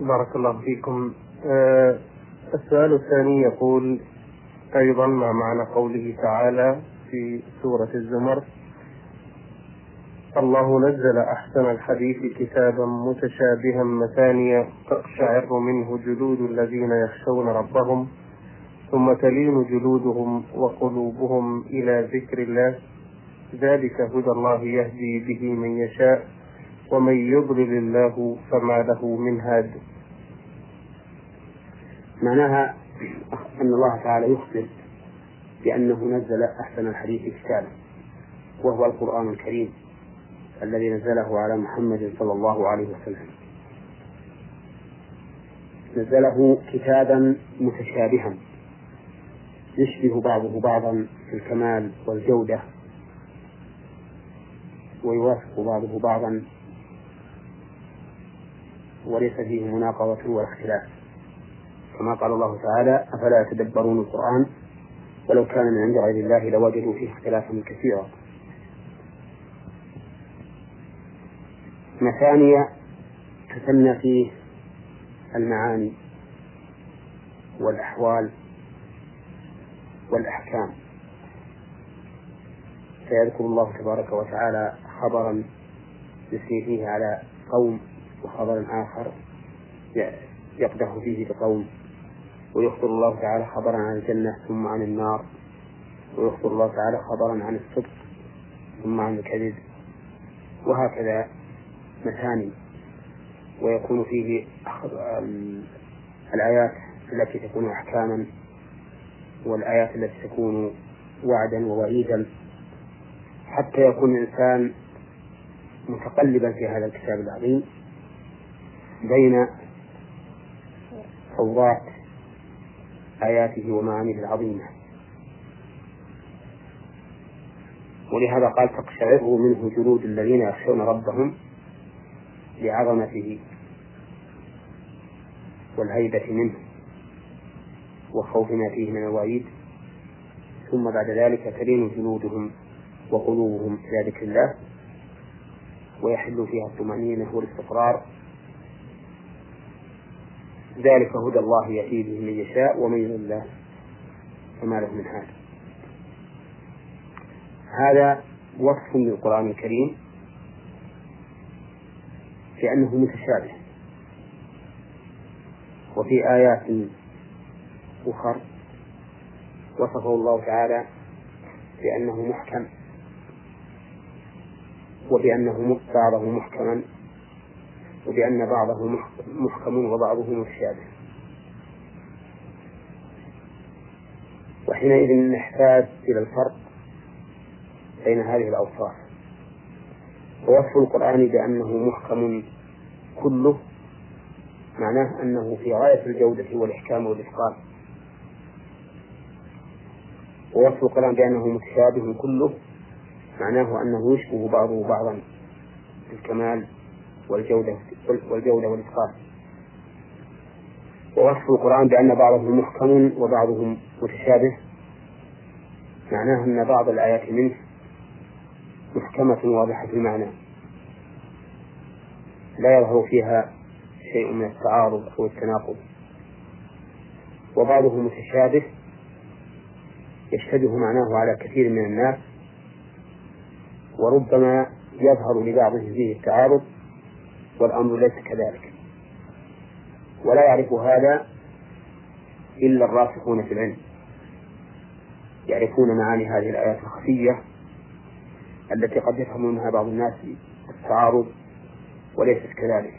بارك الله فيكم. آه السؤال الثاني يقول أيضا ما معنى قوله تعالى في سورة الزمر؟ الله نزل أحسن الحديث كتابا متشابها مثانيا تقشعر منه جلود الذين يخشون ربهم ثم تلين جلودهم وقلوبهم إلى ذكر الله. ذلك هدى الله يهدي به من يشاء. ومن يضلل الله فما له من هاد. معناها أن الله تعالى يخبر بأنه نزل أحسن الحديث كتابا وهو القرآن الكريم الذي نزله على محمد صلى الله عليه وسلم. نزله كتابا متشابها يشبه بعضه بعضا في الكمال والجودة ويوافق بعضه بعضا وليس فيه مناقضة ولا اختلاف. كما قال الله تعالى أفلا يتدبرون القرآن؟ ولو كان من عند غير الله لوجدوا فيه اختلافا كثيرا. مثانية تثنى فيه المعاني والأحوال والأحكام. فيذكر الله تبارك وتعالى خبرا يثني فيه على قوم وخبر آخر يقدح فيه بقوم ويخبر الله تعالى خبرا عن الجنة ثم عن النار ويخبر الله تعالى خبرا عن الصدق ثم عن الكذب وهكذا مثاني ويكون فيه الآيات التي تكون أحكاما والآيات التي تكون وعدا ووعيدا حتى يكون الإنسان متقلبا في هذا الكتاب العظيم. بين فوضات آياته ومعانيه العظيمة. ولهذا قال تقشعره منه جلود الذين يخشون ربهم لعظمته والهيبة منه وخوف ما فيه من الوعيد. ثم بعد ذلك تلين جلودهم وقلوبهم إلى ذكر الله ويحل فيها الطمأنينة والاستقرار ذلك هدى الله يهدي به من يشاء ومن يضل فما له من حال هذا وصف للقرآن الكريم لأنه متشابه. وفي آيات أخر وصفه الله تعالى بأنه محكم وبأنه بعضه محكما وبأن بعضه محكم وبعضه متشابه. وحينئذ نحتاج إلى الفرق بين هذه الأوصاف. ووصف القرآن بأنه محكم كله معناه أنه في غاية الجودة والإحكام والإتقان. ووصف القرآن بأنه متشابه كله معناه أنه يشبه بعضه بعضا في الكمال والجودة والجودة والإتقان. ووصف القرآن بأن بعضه محكم وبعضه متشابه. معناه أن بعض الآيات منه محكمة واضحة المعنى. لا يظهر فيها شيء من التعارض أو التناقض. وبعضه متشابه يشتبه معناه على كثير من الناس. وربما يظهر لبعضهم فيه التعارض والأمر ليس كذلك. ولا يعرف هذا إلا الراسخون في العلم. يعرفون معاني هذه الآيات الخفية التي قد يفهم منها بعض الناس التعارض وليست كذلك.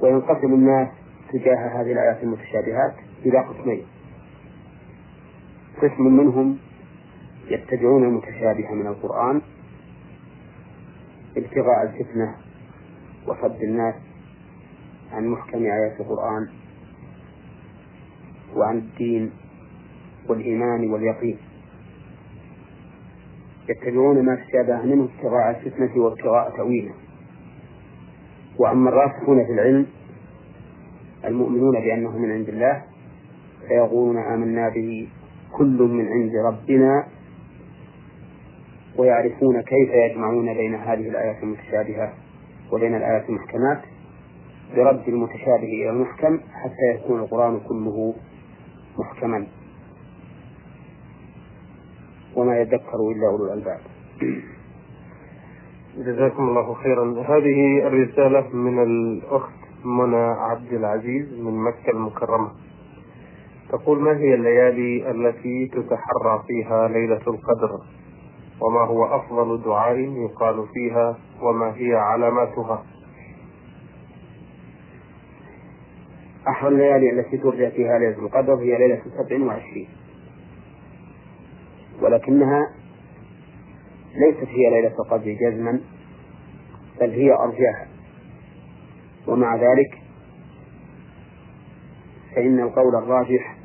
وينقسم الناس تجاه هذه الآيات المتشابهات إلى قسمين. قسم منهم يتبعون المتشابه من القرآن ابتغاء الفتنة وصد الناس عن محكم آيات القرآن وعن الدين والإيمان واليقين. يتبعون ما تشابه منه ابتغاء الفتنة وابتغاء تأويله. وأما الراسخون في العلم المؤمنون بأنه من عند الله فيقولون آمنا به كل من عند ربنا ويعرفون كيف يجمعون بين هذه الآيات المتشابهة وبين الآيات المحكمات برد المتشابه إلى المحكم حتى يكون القرآن كله محكما. وما يذكر إلا أولو الألباب. جزاكم الله خيرا. هذه الرسالة من الأخت منى عبد العزيز من مكة المكرمة. تقول ما هي الليالي التي تتحرى فيها ليلة القدر؟ وما هو أفضل دعاء يقال فيها وما هي علاماتها. أحد الليالي التي ترجى فيها ليلة القدر هي ليلة سبع وعشرين. ولكنها ليست هي ليلة القدر جزما بل هي أرجاها. ومع ذلك فإن القول الراجح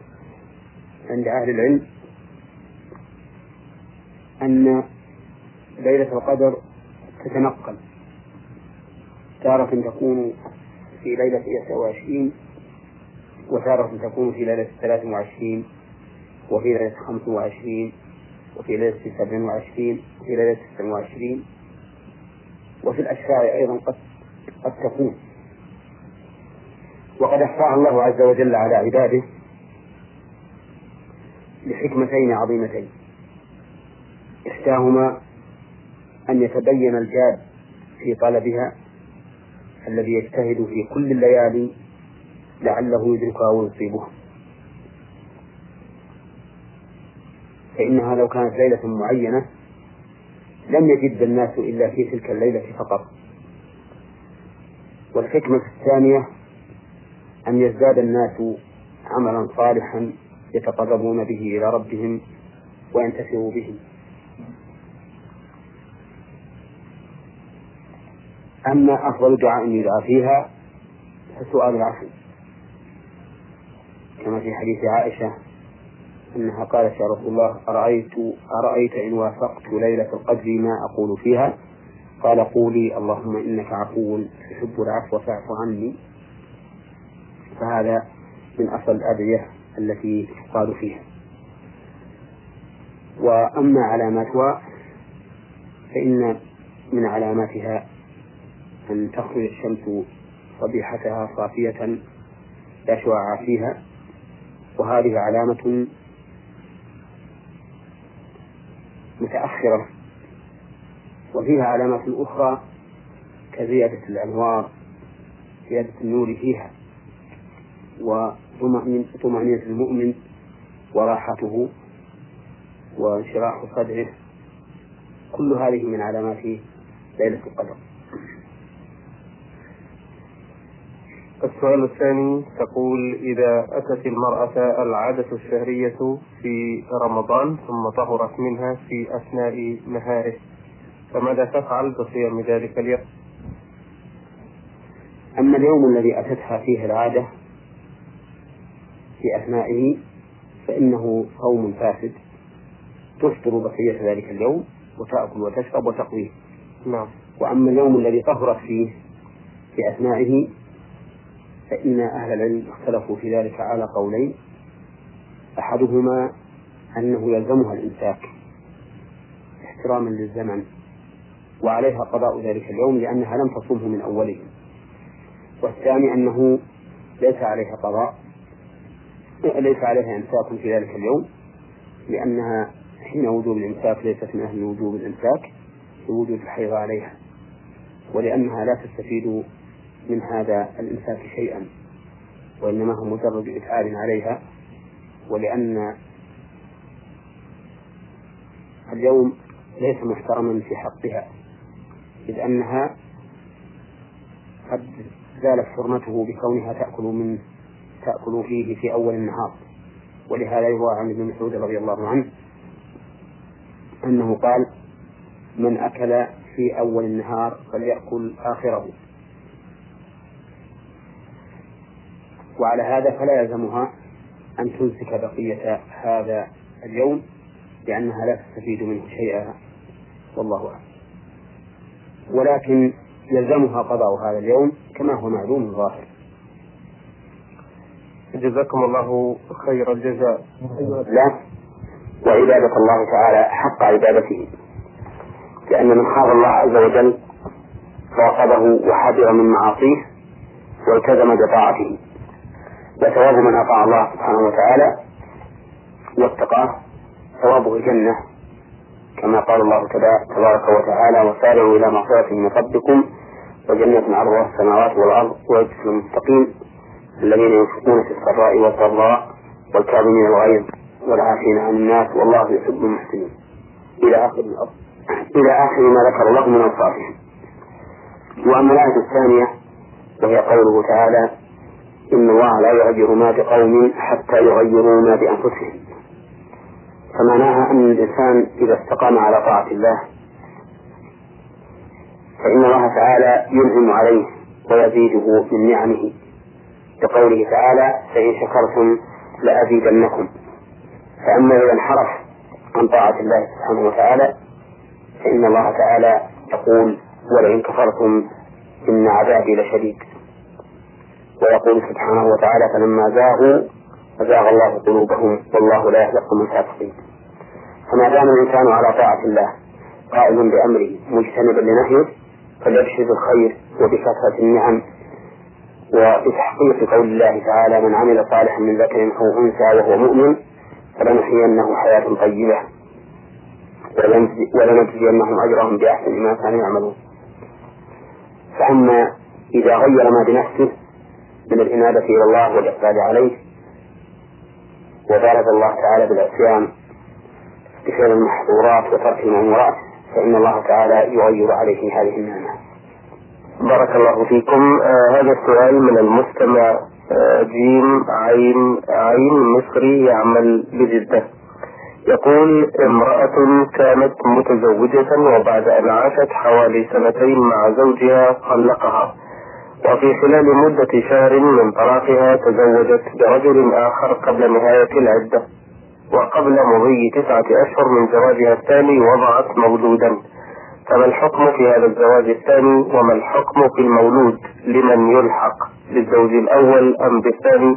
عند أهل العلم أن ليلة القدر تتنقل. تارة تكون في ليلة 29 وتارة تكون في ليلة 23 وفي ليلة 25 وفي ليلة 27 وفي ليلة 29 وفي الأشفاع أيضا قد قد تكون. وقد أخفاها الله عز وجل على عباده لحكمتين عظيمتين. إحداهما أن يتبين الجاد في طلبها الذي يجتهد في كل الليالي لعله يدركها ويصيبها فإنها لو كانت ليلة معينة لم يجد الناس إلا في تلك الليلة فقط. والحكمة الثانية أن يزداد الناس عملا صالحا يتقربون به إلى ربهم وينتفعوا به أما أفضل دعاء يدعى فيها فسؤال العفو. كما في حديث عائشة أنها قالت يا رسول الله أرأيت أرأيت إن وافقت ليلة القدر ما أقول فيها؟ قال قولي اللهم إنك عفو تحب العفو فاعف عني. فهذا من أصل الأدعية التي تقال فيها. وأما علاماتها فإن من علاماتها أن تخرج الشمس صبيحتها صافية لا شعاع فيها وهذه علامة متأخرة. وفيها علامات أخرى كزيادة الأنوار زيادة النور فيها وطمأنينة المؤمن وراحته وانشراح صدره. كل هذه من علامات ليلة القدر. السؤال الثاني تقول إذا أتت المرأة العادة الشهرية في رمضان ثم طهرت منها في أثناء نهاره فماذا تفعل بصيام ذلك اليوم؟ أما اليوم الذي أتتها فيه العادة في أثنائه فإنه صوم فاسد. تفطر بقية ذلك اليوم وتأكل وتشرب وتقويه نعم. وأما اليوم الذي طهرت فيه في أثنائه فإن أهل العلم اختلفوا في ذلك على قولين أحدهما أنه يلزمها الإمساك احتراما للزمن وعليها قضاء ذلك اليوم لأنها لم تصومه من أوله والثاني أنه ليس عليها قضاء ليس عليها إمساك في ذلك اليوم لأنها حين وجوب الإمساك ليست من أهل وجوب الإمساك لوجود الحيض عليها ولأنها لا تستفيد من هذا الإمساك شيئا وإنما هو مجرد إفعال عليها ولأن اليوم ليس محترما في حقها إذ أنها قد زالت حرمته بكونها تأكل من تأكل فيه في أول النهار. ولهذا يروى عن ابن مسعود رضي الله عنه أنه قال من أكل في أول النهار فليأكل آخره. وعلى هذا فلا يلزمها أن تمسك بقية هذا اليوم لأنها لا تستفيد منه شيئا. والله أعلم. ولكن يلزمها قضاء هذا اليوم كما هو معلوم ظاهر. جزاكم الله خير الجزاء. لا. وعبادة الله تعالى حق عبادته. لأن من خاف الله عز وجل راقبه وحذر من معاصيه والتزم بطاعته. وثواب من أطاع الله سبحانه وتعالى واتقاه ثوابه الجنة كما قال الله تبارك وتعالى وسارعوا إلى مغفرة من ربكم وجنة عرضها السماوات والأرض ويجزي المتقين الذين ينفقون في السراء والضراء والكاظمين الغيظ والعافين عن الناس والله يحب المحسنين. إلى آخر الأرض إلى آخر ما ذكر الله من أوصافهم. وأما الآية الثانية وهي قوله تعالى إن الله لا يغير ما بقوم حتى يغيروا ما بأنفسهم. فمعناها أن الإنسان إذا استقام على طاعة الله فإن الله تعالى ينعم عليه ويزيده من نعمه. كقوله تعالى فإن شكرتم لأزيدنكم. فأما إذا انحرف عن طاعة الله سبحانه وتعالى فإن الله تعالى يقول ولئن كفرتم إن عذابي لشديد. ويقول سبحانه وتعالى فلما زاغوا أزاغ الله قلوبهم والله لا يهدي القوم الفاسقين فما دام الإنسان على طاعة الله قائم بأمره مجتنبا لنهيه فليبشر بالخير وبكثرة النعم وبتحقيق قول الله تعالى من عمل صالحا من ذكر أو أنثى وهو مؤمن فلنحيينه حياة طيبة ولنجزينهم أجرهم بأحسن ما كانوا يعملون. فأما إذا غير ما بنفسه من الإنابة إلى الله والإقبال عليه. وبارز الله تعالى بالعصيان بفعل المحظورات وترك المأمورات فإن الله تعالى يغير عليه هذه النعمة. بارك الله فيكم. آه هذا السؤال من المستمع آه جيم عين عين مصري يعمل بجدة. يقول امرأة كانت متزوجة وبعد أن عاشت حوالي سنتين مع زوجها طلقها. وفي خلال مدة شهر من طلاقها تزوجت برجل آخر قبل نهاية العدة وقبل مضي تسعة أشهر من زواجها الثاني وضعت مولودا. فما الحكم في هذا الزواج الثاني وما الحكم في المولود؟ لمن يلحق؟ بالزوج الأول أم بالثاني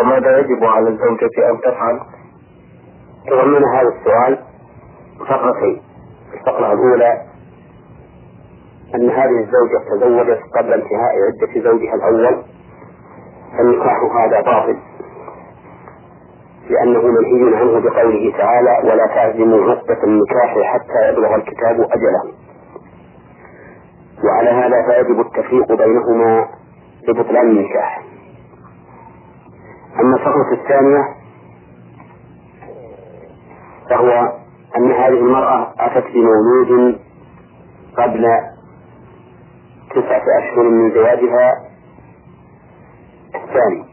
وماذا يجب على الزوجة أن تفعل؟ تضمن هذا السؤال فقرتين الفقرة الأولى أن هذه الزوجة تزوجت قبل انتهاء عدة زوجها الأول فالنكاح هذا باطل لأنه منهي عنه بقوله تعالى ولا تعزموا عقدة النكاح حتى يبلغ الكتاب أجله. وعلى هذا فيجب التفريق بينهما لبطلان النكاح. أما الفقرة الثانية فهو أن هذه المرأة أتت بمولود قبل تسعة أشهر من زواجها الثاني.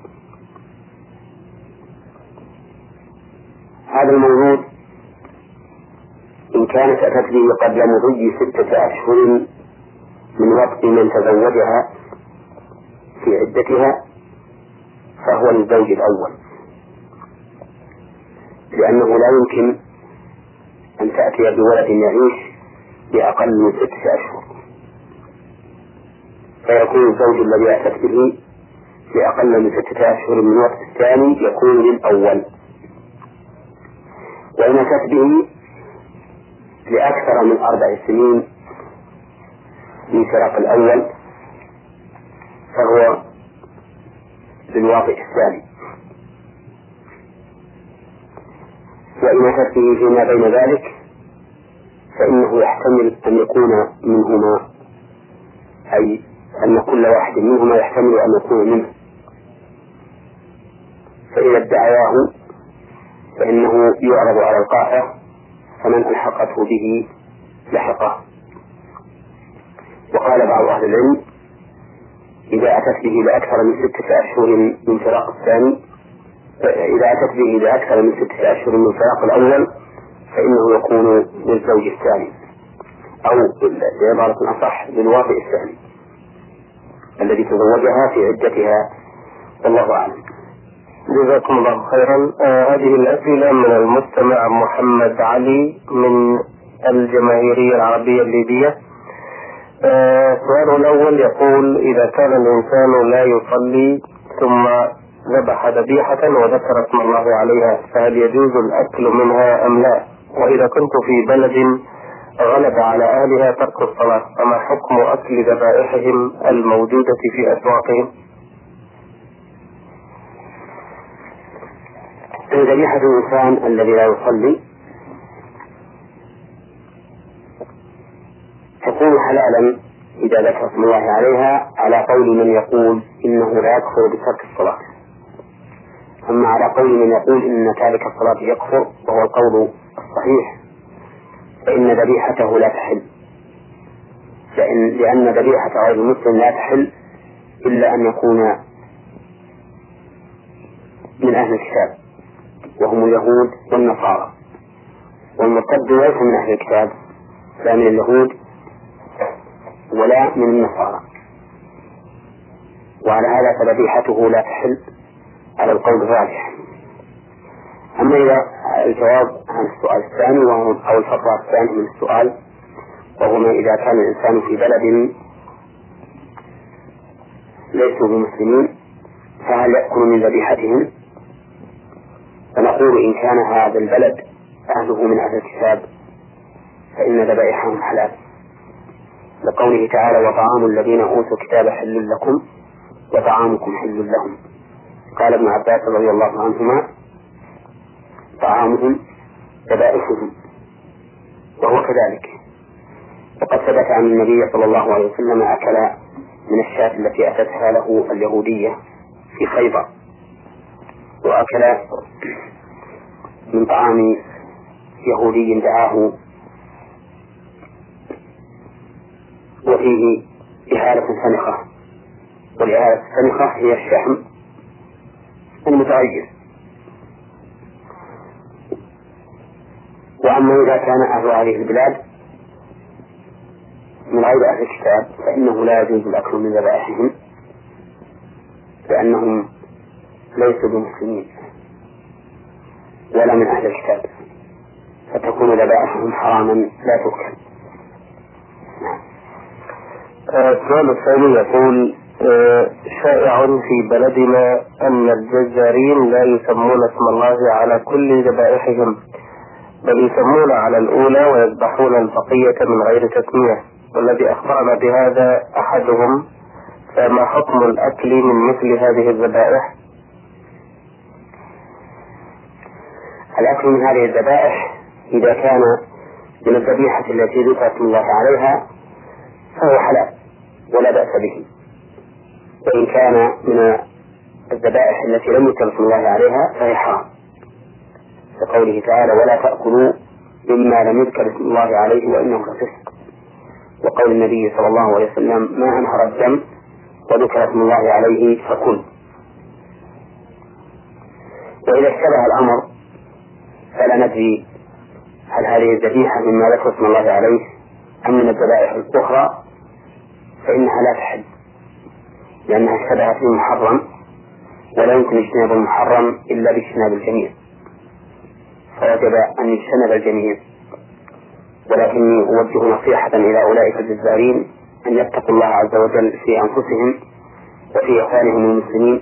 هذا المولود إن كانت أتت به قبل مضي ستة أشهر من وقت من تزوجها في عدتها فهو للزوج الأول. لأنه لا يمكن أن تأتي بولد يعيش بأقل من ستة أشهر. فيكون الزوج الذي أتت به بأقل من ستة أشهر من وقت الثاني يكون للأول. وإن أتت به لأكثر من أربع سنين من فراق الأول فهو للواقع الثاني. وإن أتت به فيما بين ذلك فإنه يحتمل أن يكون منهما أي أن كل واحد منهما يحتمل أن يكون منه. فإذا ادعياه فإنه يعرض على القاطع فمن ألحقته به لحقه. وقال بعض أهل العلم إذا أتت به لأكثر من ستة أشهر من فراق الثاني إذا أتت به لأكثر من ستة أشهر من فراق الأول فإنه يكون للزوج الثاني أو بعبارة أصح للواطئ الثاني. الذي تزوجها في عدتها. والله أعلم. جزاكم الله خيرا. آه هذه الأسئلة من المستمع محمد علي من الجماهيرية العربية الليبية. آه السؤال الأول يقول إذا كان الإنسان لا يصلي ثم ذبح ذبيحة وذكر اسم الله عليها فهل يجوز الأكل منها أم لا؟ وإذا كنت في بلد غلب على أهلها ترك الصلاة. فما حكم أكل ذبائحهم الموجودة في أسواقهم؟ ذبيحة الإنسان الذي لا يصلي تكون حلالا إذا ذكر اسم الله عليها على قول من يقول إنه لا يكفر بترك الصلاة. أما على قول من يقول إن تارك الصلاة يكفر وهو القول الصحيح. فإن ذبيحته لا تحل. لأن لأن ذبيحة غير المسلم لا تحل إلا أن يكون من أهل الكتاب وهم اليهود والنصارى. والمرتد ليس من أهل الكتاب لا من اليهود ولا من النصارى. وعلى هذا فذبيحته لا تحل على القول الراجح. أما إذا الجواب عن السؤال الثاني وهو أو الفقرة الثانية من السؤال وهو ما إذا كان الإنسان في بلد ليسوا بمسلمين فهل يأكل من ذبيحتهم؟ فنقول إن كان هذا البلد أهله من أهل الكتاب فإن ذبائحهم حلال لقوله تعالى وطعام الذين أوتوا الكتاب حل لكم وطعامكم حل لهم قال ابن عباس رضي الله عنهما طعامهم ذبائحهم وهو كذلك. وقد ثبت عن النبي صلى الله عليه وسلم أكل من الشاة التي أتتها له اليهودية في خيبر. وأكل من طعام يهودي دعاه وفيه إهالة سنخة والإهالة السنخة هي الشحم المتغير وأما إذا كان أهل هذه البلاد من غير أهل الكتاب فإنه لا يجوز الأكل من ذبائحهم لأنهم ليسوا بمسلمين ولا من أهل الكتاب. فتكون ذبائحهم حراما لا تؤكل. آه، السؤال الثاني يقول آه، شائع في بلدنا أن الجزارين لا يسمون اسم الله على كل ذبائحهم. بل يسمون على الأولى ويذبحون البقية من غير تسمية والذي أخبرنا بهذا أحدهم فما حكم الأكل من مثل هذه الذبائح؟ الأكل من هذه الذبائح إذا كان من الذبيحة التي ذكر اسم الله عليها فهو حلال ولا بأس به وإن كان من الذبائح التي لم يذكر الله عليها فهي حرام كقوله تعالى ولا تأكلوا مما لم يذكر اسم الله عليه وإنه لفسق. وقول النبي صلى الله عليه وسلم ما أنهر الدم وذكر اسم الله عليه فكل. وإذا اشتبه الأمر فلا ندري هل هذه الذبيحة مما ذكر اسم الله عليه أم من الذبائح الأخرى فإنها لا تحل لأنها اشتبهت في محرم ولا يمكن اجتناب المحرم إلا باجتناب الجميع. فوجب أن يجتنب الجميع. ولكني أوجه نصيحة إلى أولئك الجزارين أن يتقوا الله عز وجل في أنفسهم وفي إخوانهم المسلمين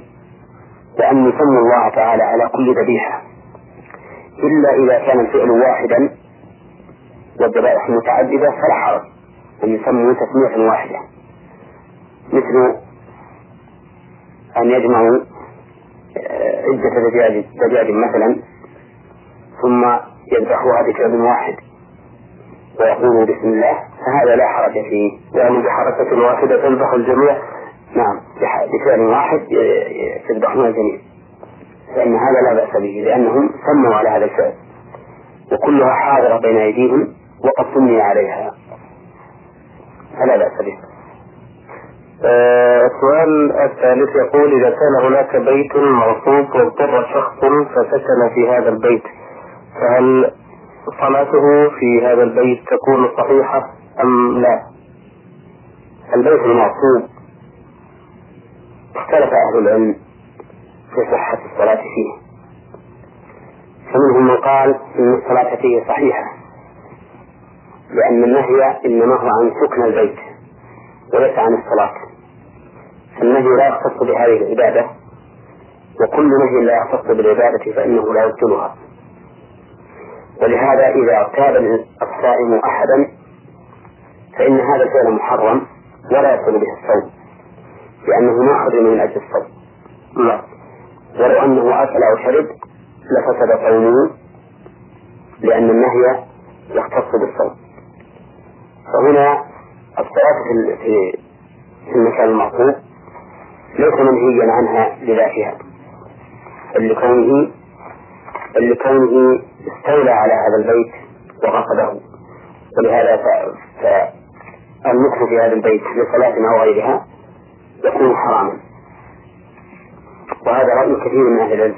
وأن يسموا الله تعالى على كل ذبيحة إلا إذا كان الفعل واحدا والذبائح متعددة فلا حرج أن يسموا تسمية واحدة. مثل أن يجمعوا عدة دجاج مثلا ثم يذبحوها بكلب واحد. ويقولوا بسم الله فهذا لا حرج فيه. يعني بحركة واحدة تذبح الجميع. نعم بفعل واحد تذبحون الجميع. فإن هذا لا بأس به لأنهم سموا على هذا الفعل. وكلها حاضرة بين أيديهم وقد سمي عليها. فلا بأس به. آه، السؤال الثالث يقول إذا كان هناك بيت مرصوب واضطر شخص فسكن في هذا البيت فهل صلاته في هذا البيت تكون صحيحة أم لا؟ البيت المعصوب اختلف أهل العلم في صحة الصلاة فيه. فمنهم من قال إن الصلاة فيه صحيحة لأن النهي إنما هو عن سكن البيت وليس عن الصلاة. فالنهي لا يختص بهذه العبادة وكل نهي لا يختص بالعبادة فإنه لا يبطلها. ولهذا إذا اغتاب الصائم أحدا فإن هذا الفعل محرم ولا يدخل به الصوم لأنه ما حرم من أجل الصوم. ولو أنه أكل أو شرب لفسد صومه لأن النهي يختص بالصوم. فهنا الصلاة في في المكان المعقول ليس منهيا عنها لذاتها. لكونه لكونه استولى على هذا البيت وغصبه. ولهذا فالمكث في هذا البيت لصلاة أو غيرها يكون حراما. وهذا رأي كثير من أهل العلم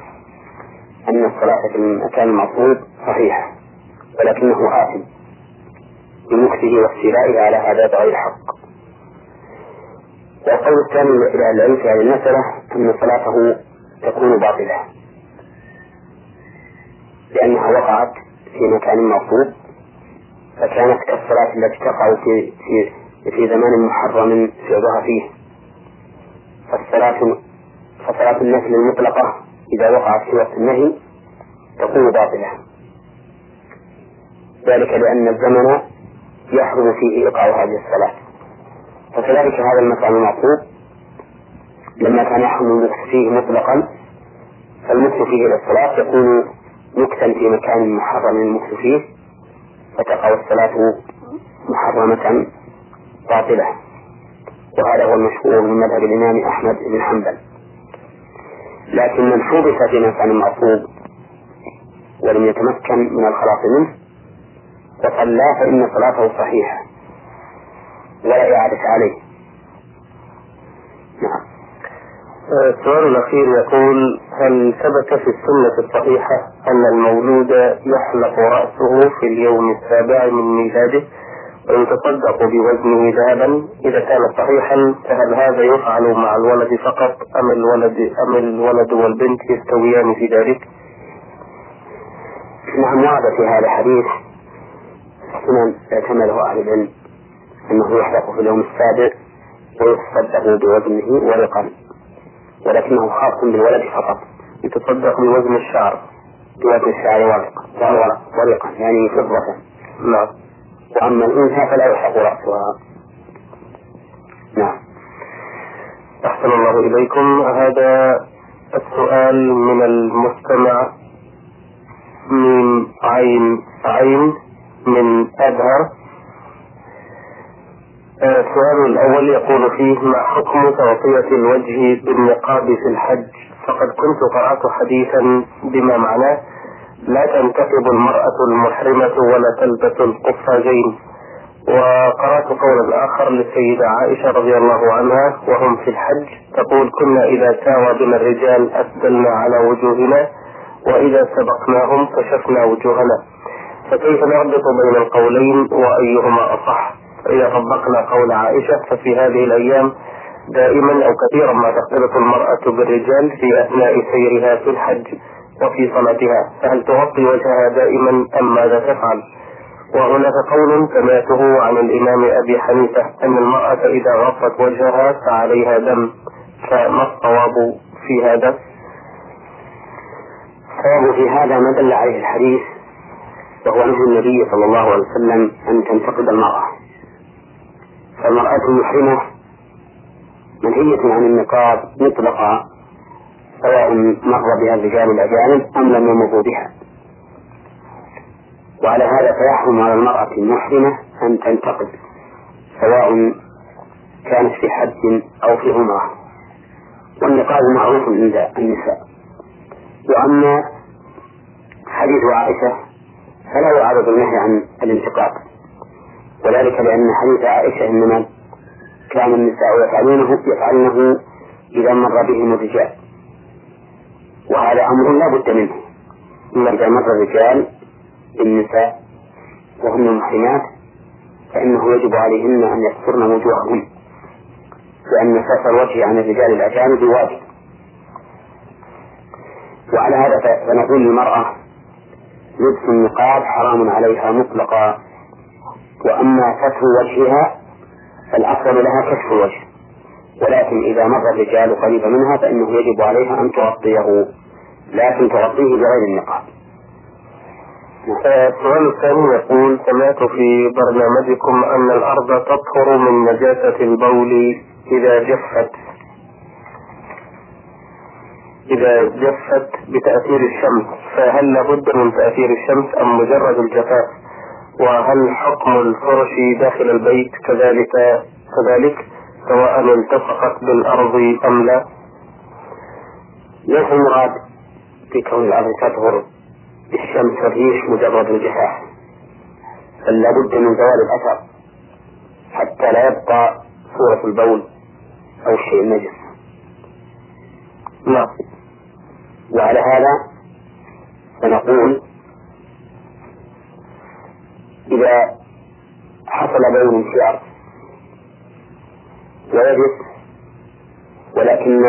أن الصلاة في المكان المعصوب صحيحة ولكنه آثم بمكثه واستيلائه على هذا بغير حق والقول الثاني إلى العلم في هذه المسألة أن صلاته تكون باطلة. لأنها وقعت في مكان مغصوب فكانت كالصلاة التي تقع في في في زمان محرم فعلها فيه. فالصلاة فصلاة النفل المطلقة إذا وقعت في وقت النهي تكون باطلة. ذلك لأن الزمن يحرم فيه إيقاع هذه الصلاة. فكذلك هذا المكان المعقوب لما كان يحرم فيه مطلقا فالمكث فيه إلى الصلاة يكون مكثا في مكان محرم المكث فيه فتقع الصلاة محرمة باطلة. وهذا هو المشهور من مذهب الإمام أحمد بن حنبل. لكن من حبس في مكان معصوب ولم يتمكن من الخلاص منه وصلى فإن صلاته صحيحة ولا إعادة عليه. نعم. السؤال الأخير يقول هل ثبت في السنة الصحيحة أن المولود يحلق رأسه في اليوم السابع من ميلاده ويتصدق بوزنه ذهبا؟ إذا كان صحيحا فهل هذا يفعل مع الولد فقط أم الولد أم الولد والبنت يستويان في ذلك؟ نعم ورد في هذا الحديث. سنن اعتمده أهل العلم أنه يحلق في اليوم السابع ويتصدق بوزنه ورقا. ولكنه خاص بالولد فقط. يتصدق بوزن الشعر. بوزن الشعر ورقا ورقا يعني فضة. نعم. وأما الأنثى فلا يحلق رأسها. نعم. أحسن الله إليكم. هذا السؤال من المستمع من عين عين من أزهر السؤال الأول يقول فيه ما حكم تغطية الوجه بالنقاب في الحج؟ فقد كنت قرأت حديثا بما معناه لا تنتقب المرأة المحرمة ولا تلبس القفازين وقرأت قولا آخر للسيدة عائشة رضي الله عنها وهم في الحج تقول كنا إذا ساوى بنا الرجال أسدلنا على وجوهنا وإذا سبقناهم كشفنا وجوهنا. فكيف نربط بين القولين وأيهما أصح؟ فإذا طبقنا قول عائشة ففي هذه الأيام دائما أو كثيرا ما تختلط المرأة بالرجال في أثناء سيرها في الحج وفي صلاتها. فهل تغطي وجهها دائما أم ماذا تفعل؟ وهناك قول سمعته عن الإمام أبي حنيفة أن المرأة إذا غطت وجهها فعليها دم فما الصواب في هذا؟ الصواب في هذا ما دل عليه الحديث وهو نهي النبي صلى الله عليه وسلم أن تنتقد المرأة. فالمرأة المحرمة منهية عن النقاب مطلقا سواء مر بها الرجال الأجانب أم لم يمروا بها. وعلى هذا فيحرم على المرأة المحرمة أن تنتقد سواء كانت في حج أو في عمرة. والنقاب معروف عند النساء. وأما حديث عائشة فلا يعرض النهي عن الانتقاد. وذلك لأن حديث عائشة إنما كان النساء يفعلونه يفعلنه إذا مر بهم الرجال. وهذا أمر لا بد منه. إذا مر الرجال بالنساء وهن محرمات فإنه يجب عليهن أن يسترن وجوههن. لأن ستر الوجه عن الرجال الأجانب واجب وعلى هذا فنقول للمرأة لبس النقاب حرام عليها مطلقا. وأما ستر وجهها فالأفضل لها كشف الوجه. ولكن إذا مر الرجال قريبا منها فإنه يجب عليها أن تغطيه لكن تغطيه بغير النقاب. السؤال الثاني يقول سمعت في برنامجكم أن الأرض تطهر من نجاسة البول إذا جفت. إذا جفت بتأثير الشمس فهل لابد من تأثير الشمس أم مجرد الجفاف؟ وهل حكم الفرش داخل البيت كذلك كذلك؟ سواء التصقت بالأرض أم لا. ليس المراد في كون الأرض تطهر بالشمس والريح مجرد الجفاف بل لابد من زوال الأثر حتى لا يبقى صورة البول أو الشيء النجس. نعم. وعلى هذا فنقول إذا حصل بول في أرض ويجب ولكن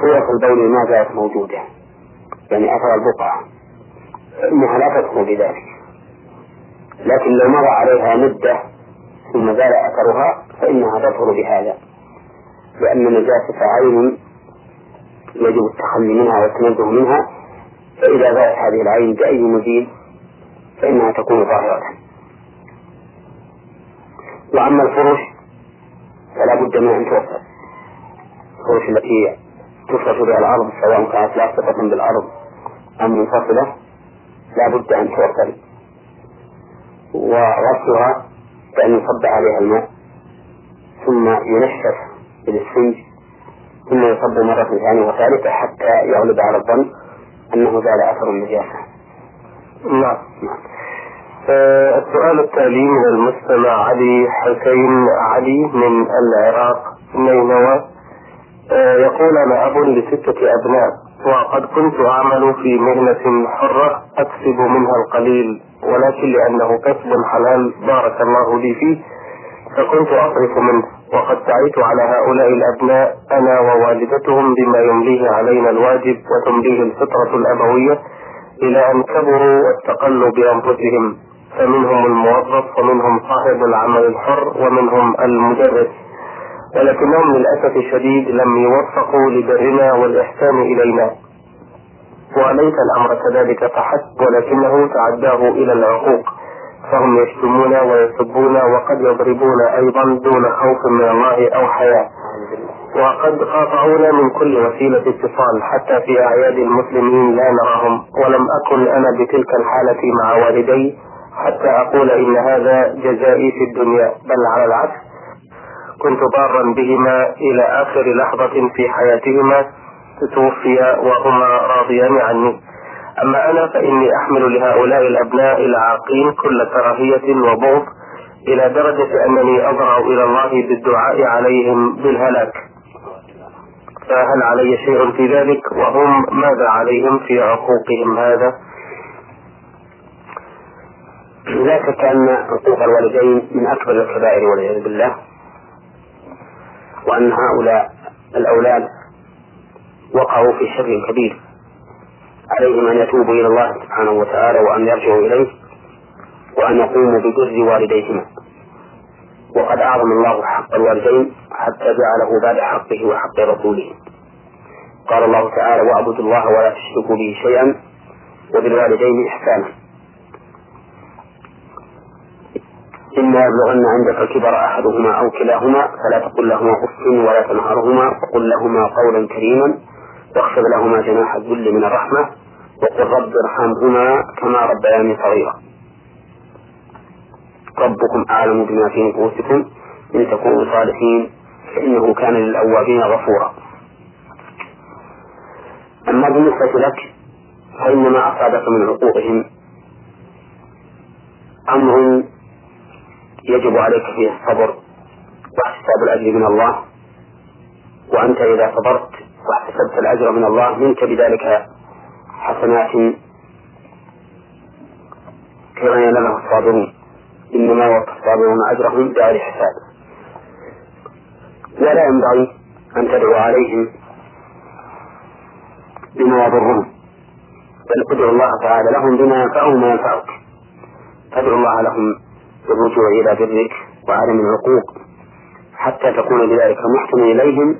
صورة البول ما زالت موجودة. يعني أثر البقعة. إنها لا بذلك. لكن لو مر عليها مدة ثم زال أثرها فإنها تظهر بهذا. لأن النجاسة عين يجب التخلي منها والتنزه منها. فإذا زالت هذه العين بأي مزيد فإنها تكون ظاهرة وأما الفرش فلا بد من أن توفر الفرش التي تفرش بها الأرض سواء كانت لاصقة بالأرض أم منفصلة لا بد أن توفر وغسلها بأن يصب عليها الماء ثم ينشف بالاسفنج ثم يصب مرة ثانية وثالثة حتى يغلب على الظن أنه زال أثر النجاسة. نعم. نعم. آه السؤال التالي من المستمع علي حسين علي من العراق نينوى آه يقول أنا أب لستة أبناء وقد كنت أعمل في مهنة حرة أكسب منها القليل ولكن لأنه كسب حلال بارك الله لي فيه فكنت أصرف منه وقد سعيت على هؤلاء الأبناء أنا ووالدتهم بما يمليه علينا الواجب وتمليه الفطرة الأبوية إلى أن كبروا واستقلوا بأنفسهم. فمنهم الموظف ومنهم صاحب العمل الحر ومنهم المدرس. ولكنهم للأسف الشديد لم يوفقوا لبرنا والإحسان إلينا. وليس الأمر كذلك فحسب ولكنه تعداه إلى العقوق. فهم يشتمون ويسبون وقد يضربون أيضا دون خوف من الله أو حياة. وقد قاطعونا من كل وسيلة اتصال حتى في أعياد المسلمين لا نراهم ولم أكن أنا بتلك الحالة مع والدي حتى أقول إن هذا جزائي في الدنيا بل على العكس. كنت بارا بهما إلى آخر لحظة في حياتهما توفيا وهما راضيان عني. أما أنا فإني أحمل لهؤلاء الأبناء العاقين كل كراهية وبغض إلى درجة أنني أضرع إلى الله بالدعاء عليهم بالهلاك. فهل علي شيء في ذلك؟ وهم ماذا عليهم في عقوقهم هذا؟ لا شك أن عقوق الوالدين من أكبر الكبائر والعياذ بالله وأن هؤلاء الأولاد وقعوا في شر كبير. عليهم أن يتوبوا إلى الله سبحانه وتعالى وأن يرجعوا إليه وأن يقوموا ببر والديهما. وقد أعظم الله حق الوالدين حتى جعله بعد حقه وحق رسوله. قال الله تعالى واعبدوا الله ولا تشركوا به شيئا وبالوالدين إحسانا. إما يبلغن عندك الكبر أحدهما أو كلاهما فلا تقل لهما أف ولا تنهرهما وقل لهما قولا كريما واخفض لهما جناح الذل من الرحمة وقل رب ارحمهما كما ربياني صغيرا. ربكم أعلم بما في نفوسكم إن تكونوا صالحين فإنه كان للأوابين غفورا. أما بالنسبة لك فإن ما أصابك من عقوقهم أمر يجب عليك فيه الصبر واحتساب الأجر من الله. وأنت إذا صبرت واحتسبت الأجر من الله منك بذلك حسنات كما يناله الصابرون. إنما يوفى الصابرون أجرهم بغير حساب. ولا ينبغي أن تدعو عليهم بما يضرهم. بل ادعو الله تعالى لهم بما ينفعهم وينفعك فادعو الله لهم بالرجوع إلى برك وعدم العقوق حتى تكون بذلك محسنا إليهم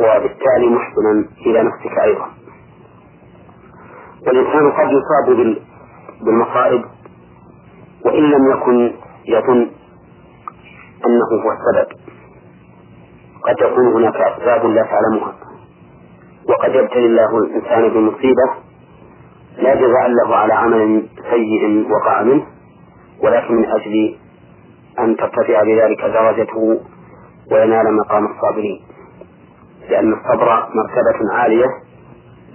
وبالتالي محسنا إلى نفسك أيضا. والإنسان قد يصاب بالمصائب وإن لم يكن يظن أنه هو السبب. قد تكون هناك أسباب لا تعلمها. وقد يبتلي الله الإنسان بمصيبة لا جزاء له على عمل سيء وقع منه ولكن من أجل أن ترتفع بذلك درجته وينال مقام الصابرين. لأن الصبر مرتبة عالية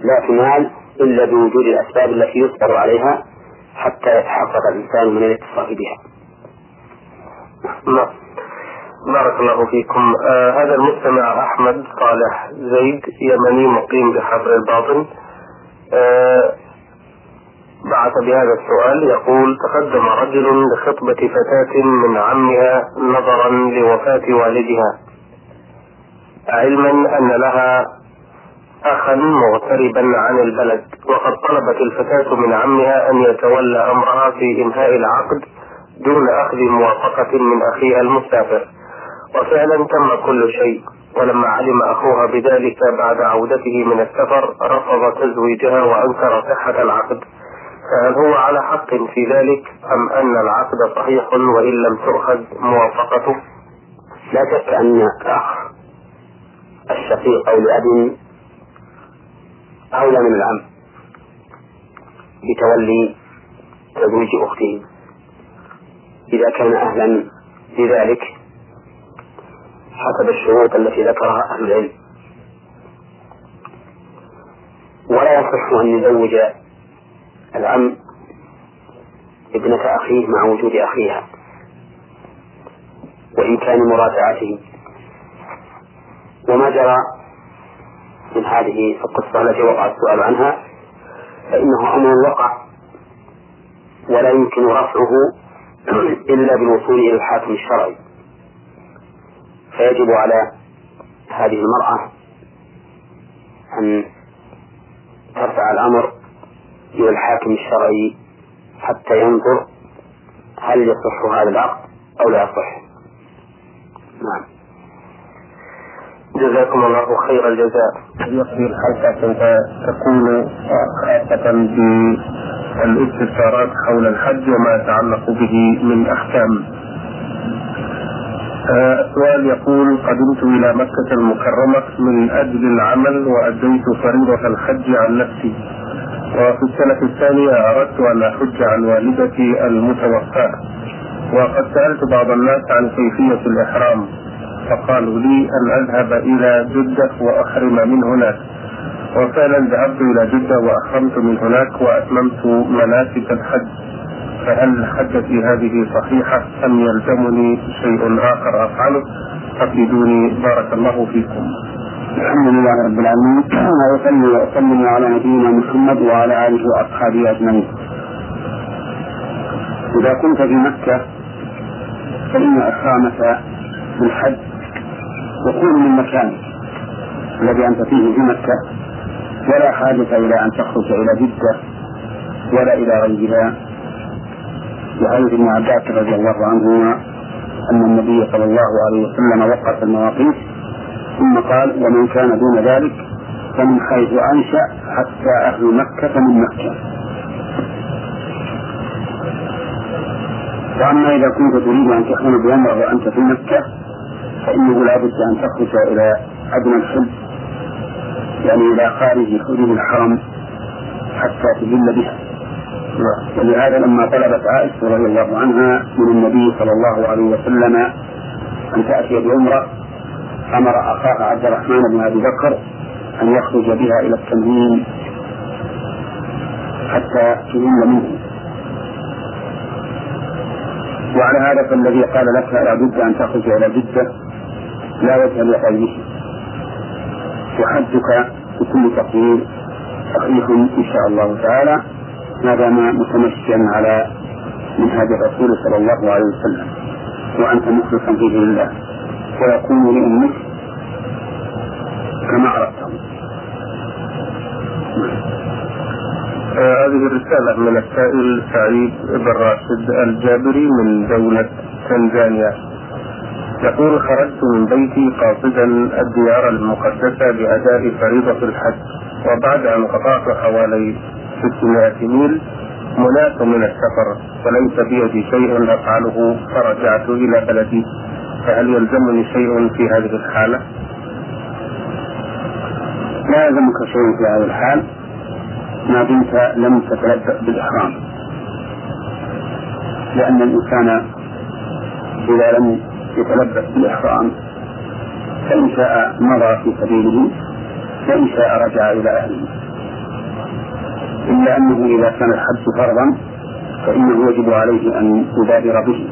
لا تنال إلا بوجود الأسباب التي يصبر عليها حتى يتحقق الإنسان من الاتصاف بها. نعم. بارك الله فيكم. آه هذا المستمع أحمد صالح زيد يمني مقيم بحضر الباطن. آه بعث بهذا السؤال يقول تقدم رجل لخطبة فتاة من عمها نظرا لوفاة والدها. علما أن لها أخا مغتربا عن البلد وقد طلبت الفتاة من عمها أن يتولى أمرها في إنهاء العقد دون أخذ موافقة من أخيها المسافر. وفعلا تم كل شيء ولما علم أخوها بذلك بعد عودته من السفر رفض تزويجها وأنكر صحة العقد فهل هو على حق في ذلك أم أن العقد صحيح وإن لم تؤخذ موافقته؟ لا شك أن الأخ الشقيق أو لأب أولى من العم بتولي تزويج أخته إذا كان أهلا لذلك حسب الشروط التي ذكرها أهل العلم. ولا يصح أن يزوج العم ابنة أخيه مع وجود أخيها وإمكان مرافعته. وما جرى من هذه القصة التي وقع السؤال عنها فإنه أمر وقع ولا يمكن رفعه إلا بالوصول إلى الحاكم الشرعي. فيجب على هذه المرأة أن ترفع الأمر إلى الحاكم الشرعي حتى ينظر هل يصح هذا العقد أو لا يصح. نعم. جزاكم الله خير الجزاء يقضي الحلقة تكون خاصة بالإستفسارات حول الحج وما يتعلق به من أحكام. السؤال يقول قدمت إلى مكة المكرمة من أجل العمل وأديت فريضة الحج عن نفسي. وفي السنة الثانية أردت أن أحج عن والدتي المتوفاة. وقد سألت بعض الناس عن كيفية الإحرام. فقالوا لي أن أذهب إلى جدة وأحرم من هناك. وفعلا ذهبت إلى جدة وأحرمت من هناك وأتممت مناسك الحج. فهل حجتي هذه صحيحة أم يلزمني شيء آخر أفعله؟ أفيدوني بارك الله فيكم. الحمد لله رب العالمين وصلي وسلم على نبينا محمد وعلى آله وأصحابه أجمعين. إذا كنت في مكة فإن اقامك بالحج يكون من مكانك الذي أنت فيه في مكة ولا حاجة إلى أن تخرج إلى جدة ولا إلى غيرها لحديث ابن عباس رضي الله عنهما أن النبي صلى الله عليه وسلم وقف المواقيت ثم قال ومن كان دون ذلك فمن حيث أنشأ حتى أهل مكة من مكة. وأما إذا كنت تريد أن تحرم بعمرة وأنت في مكة فإنه لا بد أن تخرج إلى أدنى الحج يعني إلى خارج حدود الحرم حتى تجل بها. ولهذا لما طلبت عائشة رضي الله عنها من النبي صلى الله عليه وسلم أن تأتي بعمرة أمر أخاه عبد الرحمن بن أبي بكر أن يخرج بها إلى التنوين حتى تهل منه. وعلى هذا فالذي قال لك لابد أن تخرج إلى جدة لا وجه لغيره. وحجك بكل تقدير صحيح إن شاء الله تعالى. ما دام متمشيا على منهج الرسول صلى الله عليه وسلم وأنت مخلصا فيه لله ويكون لأمك كما أردت آه هذه الرسالة من السائل سعيد بن راشد الجابري من دولة تنزانيا. يقول خرجت من بيتي قاصدا الديار المقدسة بأداء فريضة الحج وبعد أن قطعت حوالي 600 ميل منعت من السفر وليس بيدي شيء أفعله فرجعت إلى بلدي. فهل يلزمني شيء في هذه الحالة؟ لا يلزمك شيء في هذه الحال. ما دمت لم تتلبأ بالإحرام. لأن الإنسان إذا لم يتلبأ بالإحرام فإن شاء مضى في سبيله وإن شاء رجع إلى أهله. إلا أنه إذا كان الحج فرضا فإنه يجب عليه أن يبادر به.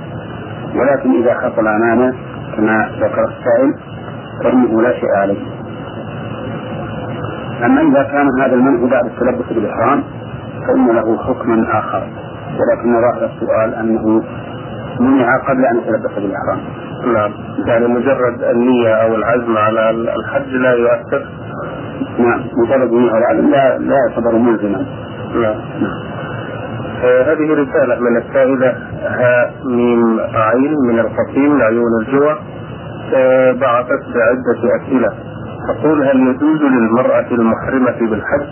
ولكن إذا حصل أمامه كما ذكر السائل فإنه لا شيء عليه. أما إذا كان هذا المنع بعد التلبس بالإحرام فإن له حكما آخر. ولكن ظاهر السؤال أنه منع قبل أن يتلبس بالإحرام. نعم يعني مجرد النية أو العزم على الحج لا يؤثر. نعم. مجرد النية أو العزم لا لا يعتبر ملزما. نعم. آه هذه رسالة من السائلة ها ميم عين من القصيم لعيون الجوع. آه بعثت بعدة أسئلة. تقول هل يجوز للمرأة المحرمة بالحج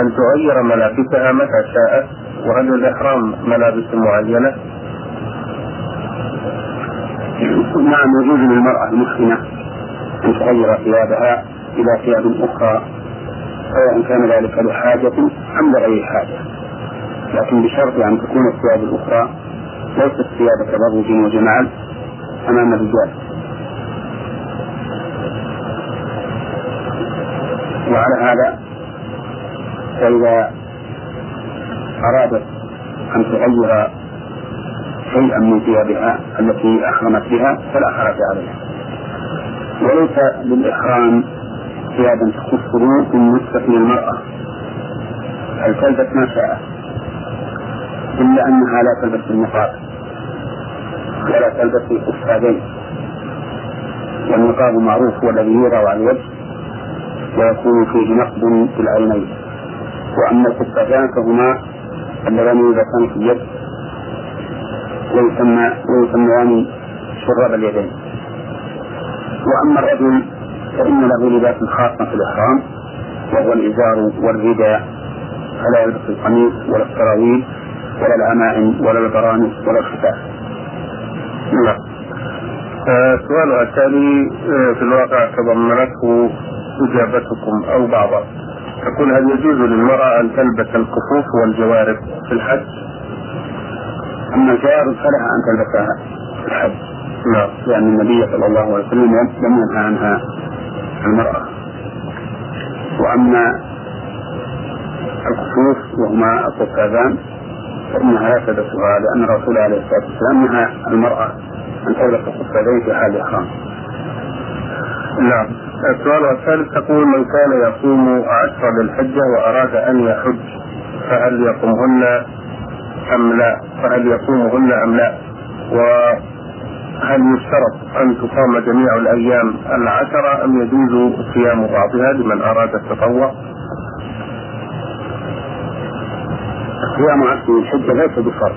أن تغير ملابسها متى شاءت؟ وهل الإحرام ملابس معينة؟ نعم يجوز للمرأة المسلمة أن تغير ثيابها إلى ثياب أخرى سواء كان ذلك لحاجة أم لغير حاجة. لكن بشرط أن تكون الثياب الأخرى ليست ثياب تبرج وجمال أمام الرجال. وعلى هذا فإذا أرادت أن تغير شيئا من ثيابها التي أحرمت بها فلا حرج عليها. وليس للإحرام ثيابا تخصه بالنسبة للمرأة بل تلبس ما شاءت إلا أنها لا تلبس النقاب ولا تلبس القفازين والنقاب معروف هو الذي يوضع على الوجه ويكون فيه نقد في العينين. وأما القفازان فهما اللذان يلبسان في اليد. ويسمى ويسميان شراب اليدين. وأما الرجل فإن له لباس خاص في الإحرام وهو الإزار والرداء فلا يلبس القميص ولا السراويل ولا العمائم ولا البرانس ولا الختان نعم. سؤالها التالي في الواقع تضمنته إجابتكم أو بعضها. تقول هل يجوز للمرأة أن تلبس الكفوف والجوارب في الحج؟ أما الجوارب فلها أن تلبسها الحج. نعم. لأن النبي صلى الله عليه وسلم لم ينهى عنها المرأة. وأما الكفوف وهما القفازان فإنها لا تلبسها لأن الرسول عليه الصلاة والسلام نهى المرأة أن تلبس القفازين في حال الإحرام نعم. السؤال الثالث تقول من كان يصوم عشر للحجة وأراد أن يحج فهل يصومهن أم لا؟ فهل يصومهن أم لا؟ وهل يشترط أن تصام جميع الأيام العشرة أم يجوز صيام بعضها لمن أراد التطوع؟ صيام عشر الحجة ليس بفرض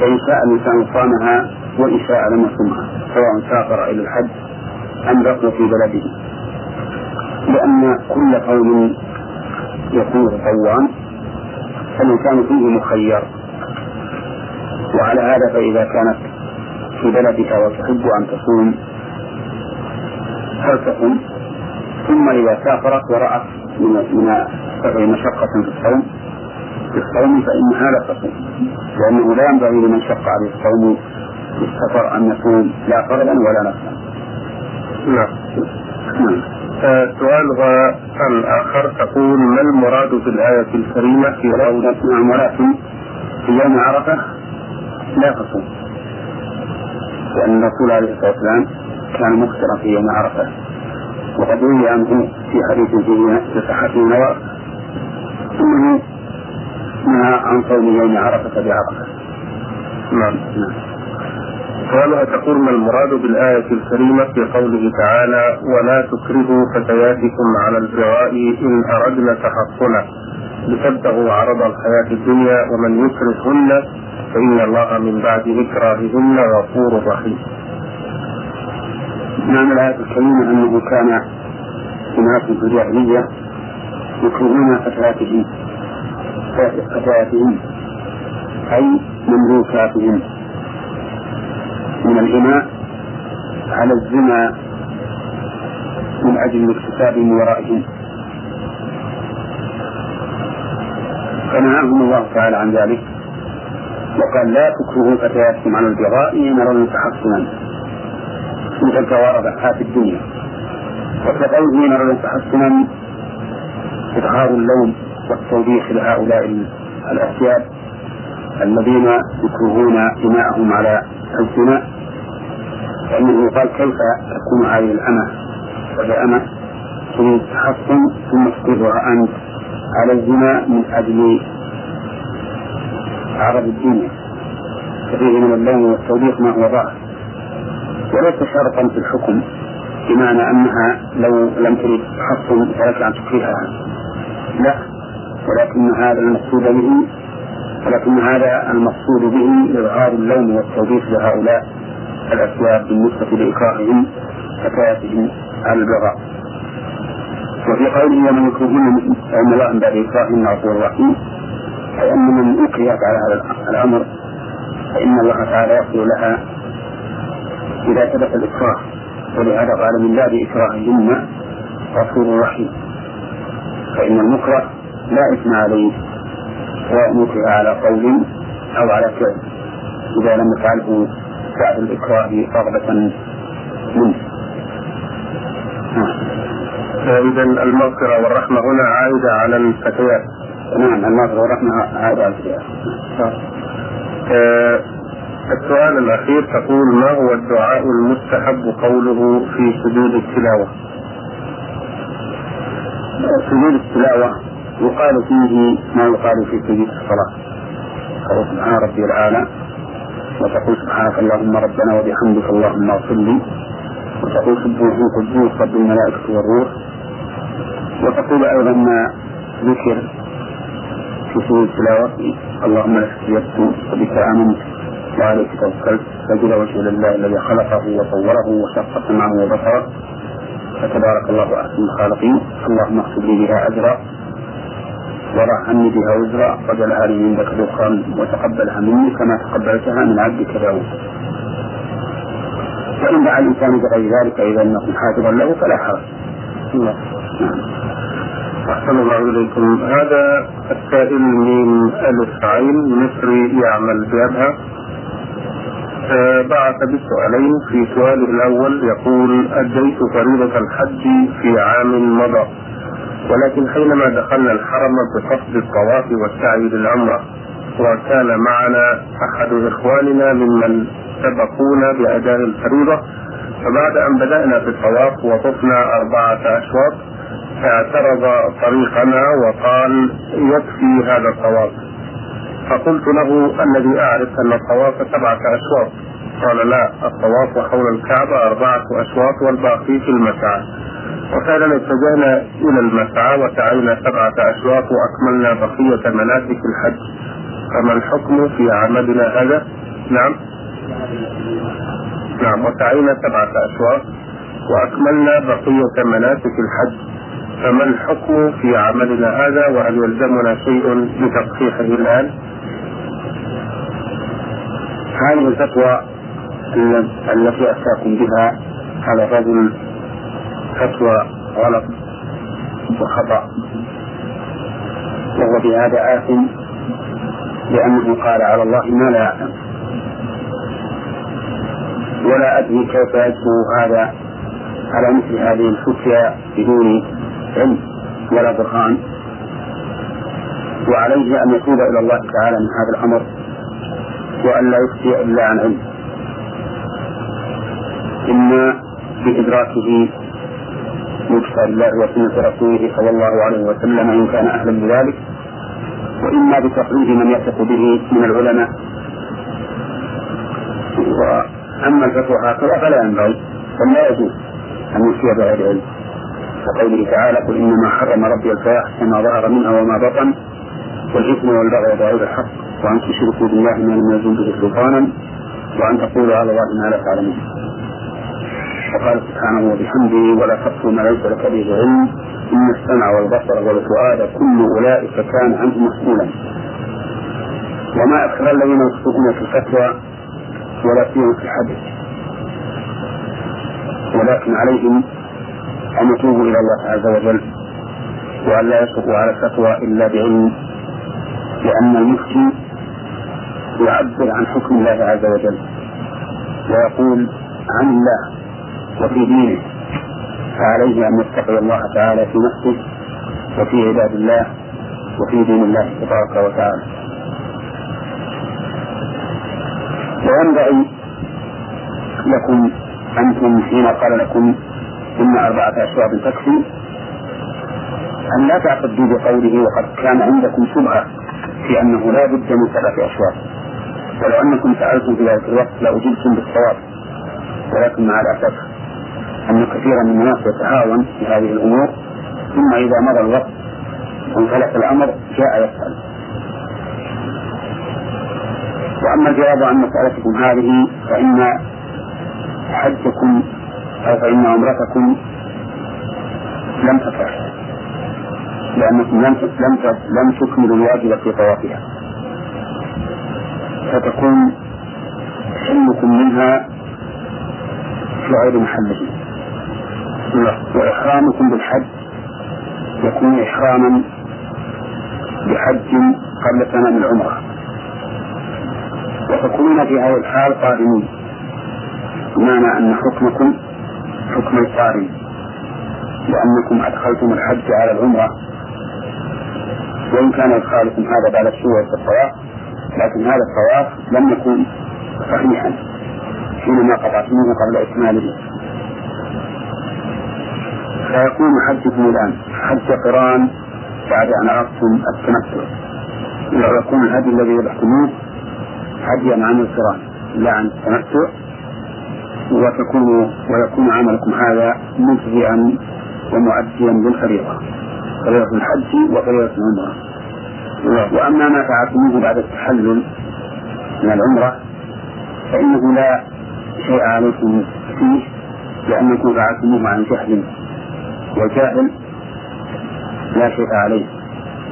فإن شاء الإنسان صامها وإن شاء لم يصومها سواء سافر إلى الحج أم بقي في بلده لأن كل قول يكون تطوعا فالإنسان فيه مخير. وعلى هذا فإذا كانت في بلدك وتحب أن تصوم فلتصم ثم إذا سافرت ورأت من من مشقة في الصوم في الصوم فإنها لا تصوم. لأنه لا ينبغي لمن شق عليه الصوم في السفر أن يصوم لا فرضا ولا نفسا نعم. نعم. سؤالها الآخر تقول ما المراد بالآية الكريمة في قول نعم ولكن في يوم عرفة لا تصوم. لأن الرسول عليه الصلاة والسلام كان مفطرا في يوم عرفة. وقد روي عنه في حديث في صحته نوار أنه نهى عن صوم يوم عرفة بعرفة. نعم. نعم. سؤالها تقول ما المراد بالآية الكريمة في قوله تعالى ولا تكرهوا فتياتكم على البغاء إن أردنا تحصنا لتبتغوا عرض الحياة الدنيا ومن يكرهن فإن الله من بعد إكراههن غفور رحيم. معنى الآية الكريمة أنه كان أناس في الجاهلية يكرهون فتياتهم فتياتهم أي مملوكاتهم من الإماء على الزنا من أجل الاكتساب من ورائهم. فنهاهم الله تعالى عن ذلك. وقال لا تكرهوا فتياتكم على البغاء أردنا تحصنا مثل كوارث في الدنيا. إن أردنا تحصنا إظهار اللوم والتوبيخ لهؤلاء الأسياد الذين يكرهون إماءهم على الزنا فإنه قال كيف تكون هذه الأمة وهي أمة تريد تحصن ثم تقرها أنت على الزنا من أجل عرض الدنيا ففيه من اللوم والتوبيخ ما هو ظاهر وليس شرطا في الحكم بمعنى أنها لو لم تريد تحصن فلك أن تكرهها لا ولكن هذا المقصود به ولكن هذا المقصود به إظهار اللوم والتوبيخ لهؤلاء. الأسباب بالنسبة لإكراههم فتياتهم على البغاء. وفي قوله ومن يكرهن من بعد إكراههن غفور رحيم أي أن من أكره على هذا الأمر فإن الله تعالى يغفر لها إذا ثبت الإكراه ولهذا قال من باب إكراههن غفور رحيم فإن المكره لا إثم عليه سواء نكر على قول أو على فعل. إذا لم يفعله بعد الإكراه رغبة منه. إذا المغفرة والرحمة هنا عائدة على الفتيات. نعم المغفرة والرحمة عائدة على الفتيات. آه السؤال الأخير تقول ما هو الدعاء المستحب قوله في سجود التلاوة؟ سجود التلاوة يقال فيه ما يقال في سجود الصلاة. سبحان ربي الأعلى. وتقول سبحانك اللهم ربنا وبحمدك اللهم اغفر لي وتقول سبوح قدوس رب الملائكة والروح وتقول أيضا ما ذكر في سورة التلاوة اللهم لك سجدت وبك آمنت وعليك توكلت سجد وجه لله الذي خلقه وصوره وشق سمعه وبصره فتبارك الله أحسن الخالقين اللهم اكتب لي بها أجرا وضع عني بها وزرا وجعلها لي عندك ذخرا وتقبلها مني كما تقبلتها من عبدك داود. وإن دعا الإنسان بغير ذلك إذا أنه حافظا له فلا حرج. نعم. أحسن الله إليكم. هذا السائل من ألف عين مصري يعمل بأبها. آه بعث بالسؤالين في سؤاله الأول يقول أديت فريضة الحج في عام مضى. ولكن حينما دخلنا الحرم بقصد الطواف والسعي للعمرة وكان معنا أحد إخواننا ممن سبقونا بأداء الفريضة فبعد أن بدأنا في الطواف وطفنا أربعة أشواط اعترض طريقنا وقال يكفي هذا الطواف. فقلت له الذي أعرف أن الطواف سبعة أشواط. قال لا الطواف حول الكعبة أربعة أشواط والباقي في المسعى. وفعلا اتجهنا إلى المسعى وسعينا سبعة أشواط وأكملنا بقية مناسك الحج. فما الحكم في عملنا هذا؟ نعم. نعم وسعينا سبعة أشواط وأكملنا بقية مناسك الحج. فما الحكم في عملنا هذا؟ وهل يلزمنا شيء لتصحيحه الآن؟ هذه الفتوى التي أتاكم بها هذا الرجل فتوى غلط وخطأ وهو بهذا آثم لأنه قال على الله ما لا يعلم ولا أدري كيف يجبر هذا على مثل هذه الفتيا بدون علم ولا برهان. وعليه أن يتوب إلى الله تعالى من هذا الأمر وأن لا يفتي إلا عن علم. إما بإدراكه بكتاب الله وسنة رسوله صلى الله عليه وسلم إن كان أهلا لذلك وإما بتقليد من يثق به من العلماء. وأما الفتوى هكذا فلا ينبغي بل لا يجوز أن يفتي بغير علم. وقوله تعالى قل إنما حرم ربي الفواحش ما ظهر منها وما بطن والإثم والبغي وغير الحق وأن تشركوا بالله ما لم يزل به سلطانا وأن تقولوا على الله ما لا تعلمون. وقال سبحانه وبحمده ولا تقف ما ليس لك به علم إن السمع والبصر والفؤاد كل أولئك كان عنه مسؤولا. وما أكثر الذين يخطئون في الفتوى ولا سيما في الحدث ولكن عليهم أن يتوبوا إلى الله عز وجل وأن لا يسقطوا على الفتوى إلا بعلم لأن المفتي يعبر عن حكم الله عز وجل ويقول عن الله وفي دينه. فعليه أن يتقي الله تعالى في نفسه وفي عباد الله وفي دين الله تبارك وتعالى. وينبغي لكم أنتم حين قال لكم إن أربعة أشواط تكفي أن لا تعتدوا بقوله وقد كان عندكم شبهة في أنه لا بد من سبعة أشواط. ولو أنكم سألتم في ذلك الوقت لأجبتم بالصواب ولكن مع الأسف أن كثيرا من الناس يتهاون في هذه الأمور ثم إذا مضى الوقت وانفلت الأمر جاء يسأل وأما الجواب عن مسألتكم هذه فإن حجكم أو فإن عمرتكم لم تصح لأنكم لم لم لم تكملوا الواجب في طوافها. فتكون حلمكم منها في غير محله وإحرامكم بالحج يكون إحراما بحج قبل تمام العمرة. وتكونون في هذه الحال قادمين. بمعنى أن حكمكم حكم القارن لأنكم أدخلتم الحج على العمرة. وإن كان إدخالكم هذا بعد الشروع في الطواف لكن هذا الطواف لم يكن صحيحا حينما قطعتموه قبل إكماله. فيكون حجكم الآن حج قران بعد أن عرفتم التمتع ويكون الهدي الذي يذبحتموه هديا عن القرآن لا عن التمتع وتكون ويكون عملكم هذا مجزئا ومؤديا للفريضة. فريضة الحج وفريضة العمرة. وأما ما فعلتموه بعد التحلل من العمرة فإنه لا شيء عليكم فيه لأنكم فعلتموه عن جهل. والجاهل لا شيء عليه.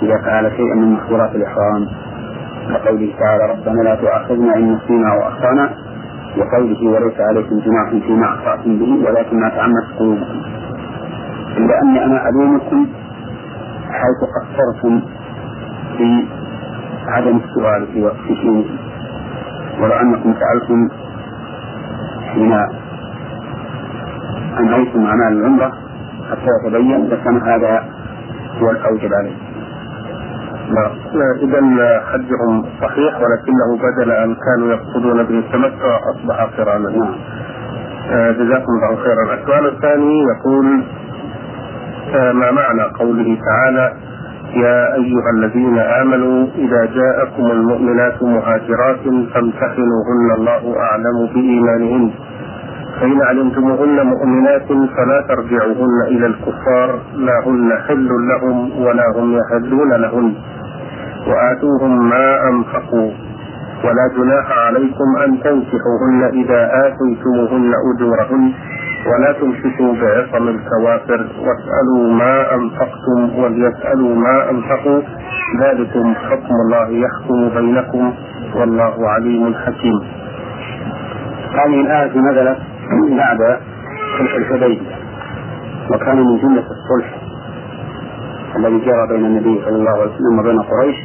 إذا فعل شيئا من محظورات الإحرام كقوله تعالى ربنا لا تؤاخذنا إن نسينا وأخطأنا وقوله وليس عليكم جناح فيما أخطأتم به ولكن ما تعمدت قلوبكم. إلا أني أنا ألومكم حيث قصرتم في عدم السؤال في شيء ولو أنكم سألتم حين أنهيتم أعمال العمرة حتى يتبين لكان هذا هو الأوجب عليه إذا حجهم صحيح ولكنه بدل أن كانوا يقصدون به التمتع أصبح قرانا. نعم. آه، جزاكم الله خيرا. السؤال الثاني يقول آه، ما معنى قوله تعالى يا أيها الذين آمنوا إذا جاءكم المؤمنات مهاجرات فامتحنوهن الله أعلم بإيمانهن. فإن علمتموهن مؤمنات فلا ترجعوهن إلى الكفار لا هن حل لهم ولا هم يحلون لهن. وآتوهم ما أنفقوا. ولا جناح عليكم أن تنكحوهن إذا آتيتموهن أجورهن. ولا تمسكوا بعصم الكوافر. واسألوا ما أنفقتم وليسألوا ما أنفقوا. ذلكم حكم الله يحكم بينكم. والله عليم حكيم. هذه الآية نزلت بعد صلح الحديبية وكان من جملة الصلح الذي جرى بين النبي صلى الله عليه وسلم وبين قريش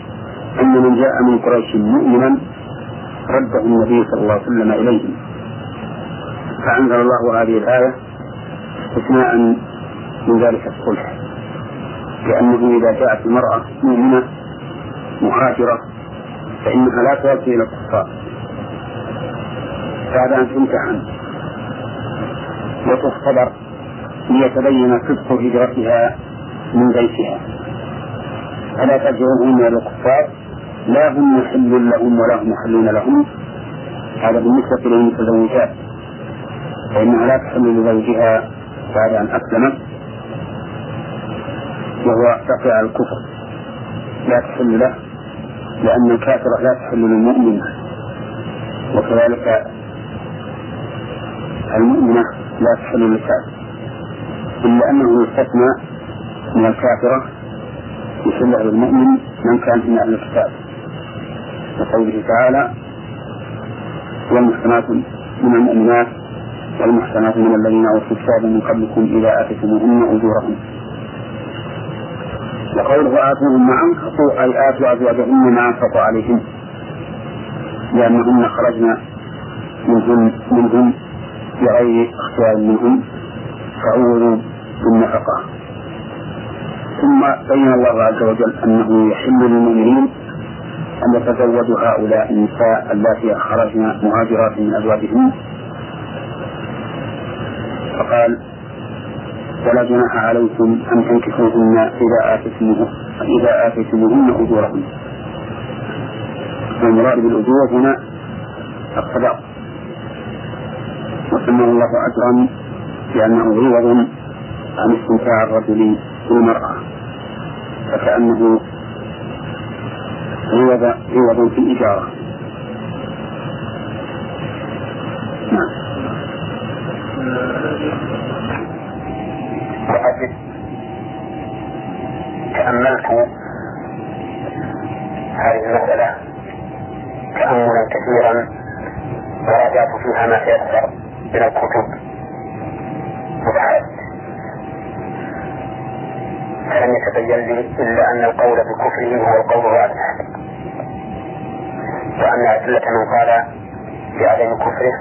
أن من جاء من قريش مؤمنا رده النبي صلى الله عليه وسلم إليهم فأنزل الله هذه الآية استثناء من ذلك الصلح لأنه إذا جاءت المرأة مؤمنة مهاجرة فإنها لا تأتي إلى الكفار. بعد أن تمتحن وتختبر ليتبين صدق هجرتها من بيتها. فلا ترجعوهن إلى الكفار؟ لا هم محل لهم ولا هم محلون لهم. هذا بالنسبة للمتزوجات فإنها لا تحل لزوجها بعد أن أسلمت وهو على الكفر. لا تحل له لأن الكافرة لا تحل للمؤمن. وكذلك المؤمنة لا تحل للكافر إلا أنه يستثنى من الكافرة يحل للمؤمن من كان من أهل الكتاب. وقوله تعالى والمحسنات من المؤمنات والمحسنات من الذين أوتوا الكتاب من قبلكم إذا آتيتموهن أجورهن. وقوله آتوهم ما أنفقوا أي آتوا أزواجهن ما أنفقوا عليهن. لأنهن خرجن منهن منهم بغير اختيار منهم فعوضوا بالنفقة. ثم بين الله عز وجل أنه يحل للمؤمنين أن يتزوجوا هؤلاء النساء اللاتي خرجن مهاجرات من أزواجهن. فقال ولا جناح عليكم أن تنكحوهن إذا آتيتموهن إذا آتيتموهن أجورهن. والمراد بالأجور هنا الصداق. وسمى الله أجرا لأنه عوض عن استمتاع الرجل بالمرأة فكأنه عوض عوض في الإجارة نعم. تأملت هذه المسألة تأملا كثيرا وراجعت فيها ما تيسر من الكتب وبحثت فلم يتبين لي إلا أن القول بكفره هو القول الراجح وأن أدلة من قال بعدم كفره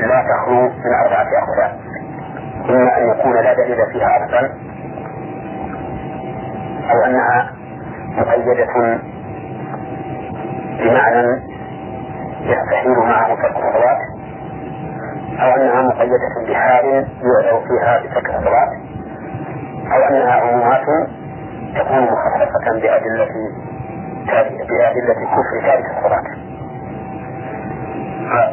لا تخلو من أربعة أقسام إما أن يكون لا دليل فيها أصلا أو أنها مقيدة بمعنى يستحيل معه ترك الصلاة أو أنها مقيدة بحال يؤذر فيها بترك الصلاة أو أنها عمومات تكون مخصصة بأدلة بأدلة كفر تارك الصلاة. نعم.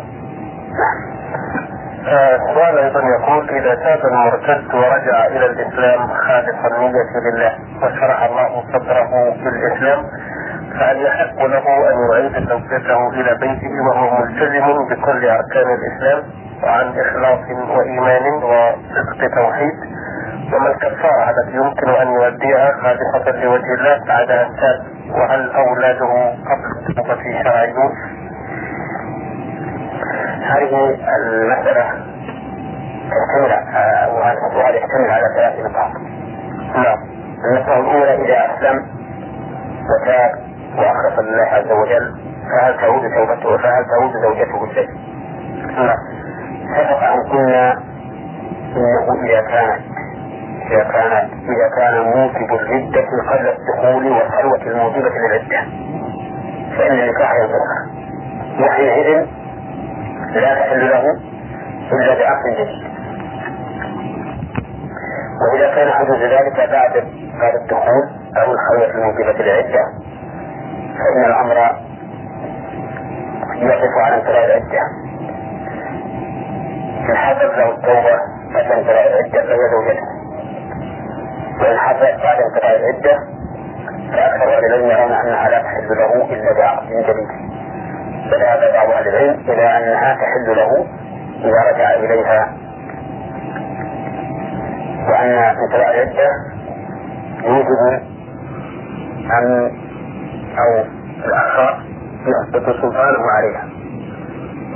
السؤال أيضا يقول إذا تاب المرتد ورجع إلى الإسلام خالص النية لله وشرح الله صدره بالاسلام فهل يحق له أن يعيد زوجته إلى بيته وهو ملتزم بكل أركان الإسلام وعن إخلاص وإيمان وصدق توحيد وما الكفارة التي يمكن أن يؤديها خالصة لوجه الله بعد أن تاب وهل أولاده قبل التوبة شرعيون هذه المسألة تحتمل وهذا يحتمل على ثلاث نقاط. نعم. المسألة الأولى إذا أسلم وتاب وأخلص لله عز وجل فهل تعود توبته فهل تعود زوجته الشيء؟ نعم. سبق أن قلنا إذا كانت إذا كانت إذا كان موجب الردة قبل الدخول والخلوة الموجبة للعدة فإن النكاح ينفسخ وحينئذ لا تحل له إلا بعقد جديد وإذا كان حدوث ذلك بعد بعد الدخول أو الخلوة الموجبة للعدة فإن الأمر يقف على انتهاء العدة. إن حدث له التوبة بعد انتهاء العدة فهي زوجته وإن حدث بعد انتهاء العدة فأكثر أهل العلم يرون أنها لا تحل له إلا بعقد جديد. فذهب بعض أهل العلم إلى أنها تحل له إذا رجع إليها. وأن مثل العدة يوجب أن أو الآخر يثبت سلطانه عليها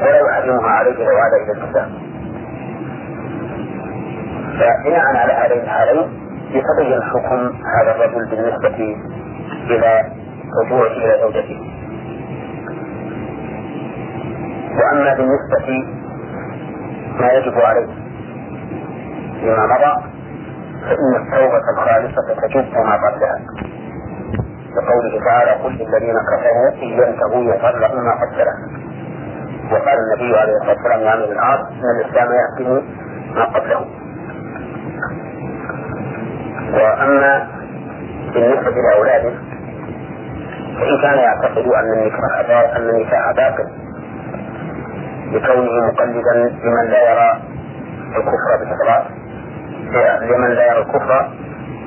ولا يحرمها عليه لو عاد إلى الإسلام. فبناء على هذين الحالين يتبين حكم هذا الرجل بالنسبة إلى رجوعه إلى زوجته. وأما بالنسبة ما يجب عليه فيما مضى فإن التوبة الخالصة تجب ما قبلها. لقوله تعالى قل للذين كفروا إن ينتهوا لهم ما قد وقال النبي عليه الصلاة والسلام يا عمرو العاص إن الإسلام يهدم ما قبله وأما بالنسبة لأولاده فإن كان يعتقد أن النكاح أن النكاح باطل لكونه مقلدا لمن لا يرى الكفر بالصلاة لمن لا يرى الكفر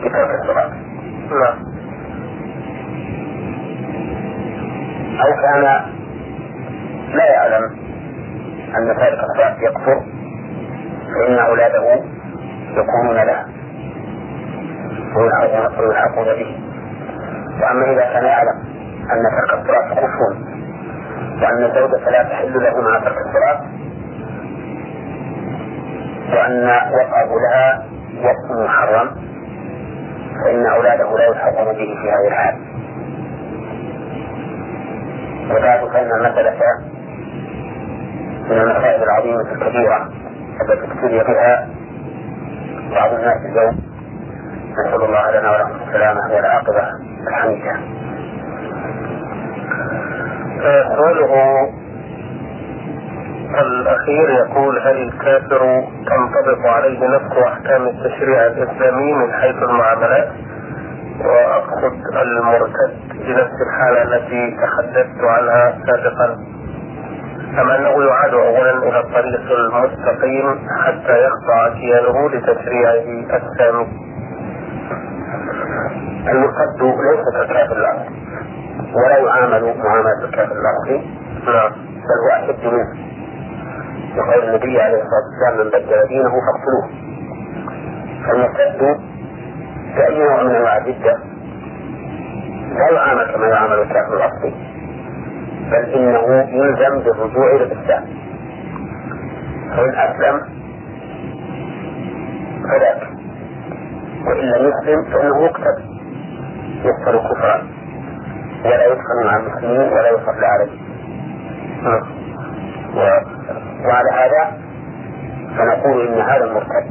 بترك الصلاة. نعم. أو كان لا يعلم أن تارك الصلاة يكفر فإن أولاده يكونون له. ويلحقون به. وأما إذا كان يعلم أن ترك الصلاة كفر وأن الزوجة لا تحل له مع ترك الصلاة وأن وقعه لها وقت محرم فإن أولاده لا يلحقون به في هذه الحال. وذلك أن المسألة من المسائل العظيمة الكبيرة التي ابتلي بها بعض الناس اليوم. نسأل الله لنا ولكم السلامة والعاقبة الحميدة. سؤاله الأخير يقول هل الكافر تنطبق عليه نفس أحكام التشريع الإسلامي من حيث المعاملات؟ وأقصد المرتد بنفس الحالة التي تحدثت عنها سابقا أم أنه يعاد أولا إلى الطريق المستقيم حتى يخضع كيانه لتشريعه السامي المرتد ليس كالكافر الأصلي ولا يعامل معاملة الكافر الأصلي نعم. بل هو أشد منه. يقول النبي عليه الصلاة والسلام من بدل دينه فاقتلوه. فالمرتد كأي نوع من أنواع الردة لا يعامل كما يعامل الكافر الأصلي بل إنه يلزم بالرجوع إلى الإسلام. فإن أسلم فذاك. وإن لم يسلم فإنه يقتل يقتل كفرا ولا يدخل مع المسلمين ولا يصلى عليه وعلى هذا فنقول إن هذا المرتد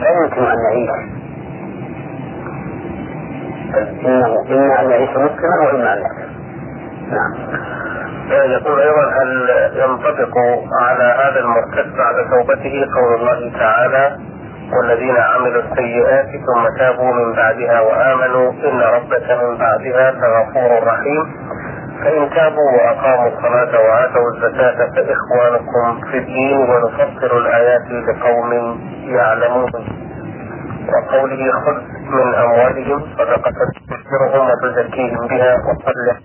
لا يمكن أن يعيش بل إنه إما أن يعيش مسلما وإما أن يقتل نعم. يقول أيضا هل ينطبق على هذا المرتد بعد توبته قول الله تعالى والذين عملوا السيئات ثم تابوا من بعدها وآمنوا إن ربك من بعدها لغفور رحيم. فإن تابوا وأقاموا الصلاة وآتوا الزكاة فإخوانكم في الدين ونفسر الآيات لقوم يعلمون. وقوله خذ من أموالهم صدقة تذكرهم وتزكيهم بها وصلح.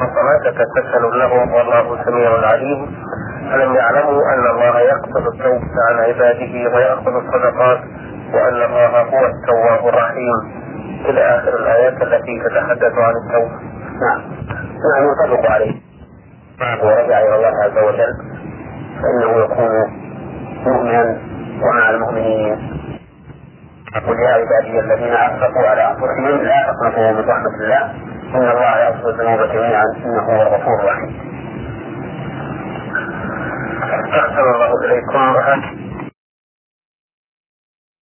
وصلاتك تسهل لهم والله سميع عليم. ألم يعلموا أن الله يقبل التوبة عن عباده ويأخذ الصدقات وأن الله هو التواب الرحيم. إلى آخر الآيات التي تتحدث عن التوبة. نعم. نعم يطبق عليه. ورجع إلى الله عز وجل. فإنه يكون مؤمنا ومع المؤمنين. قل يا عبادي الذين أسرفوا على أنفسهم لا تقنطوا من رحمة الله. إن الله يغفر الذنوب جميعا. إنه هو الغفور الرحيم. أحسن الله إليكم.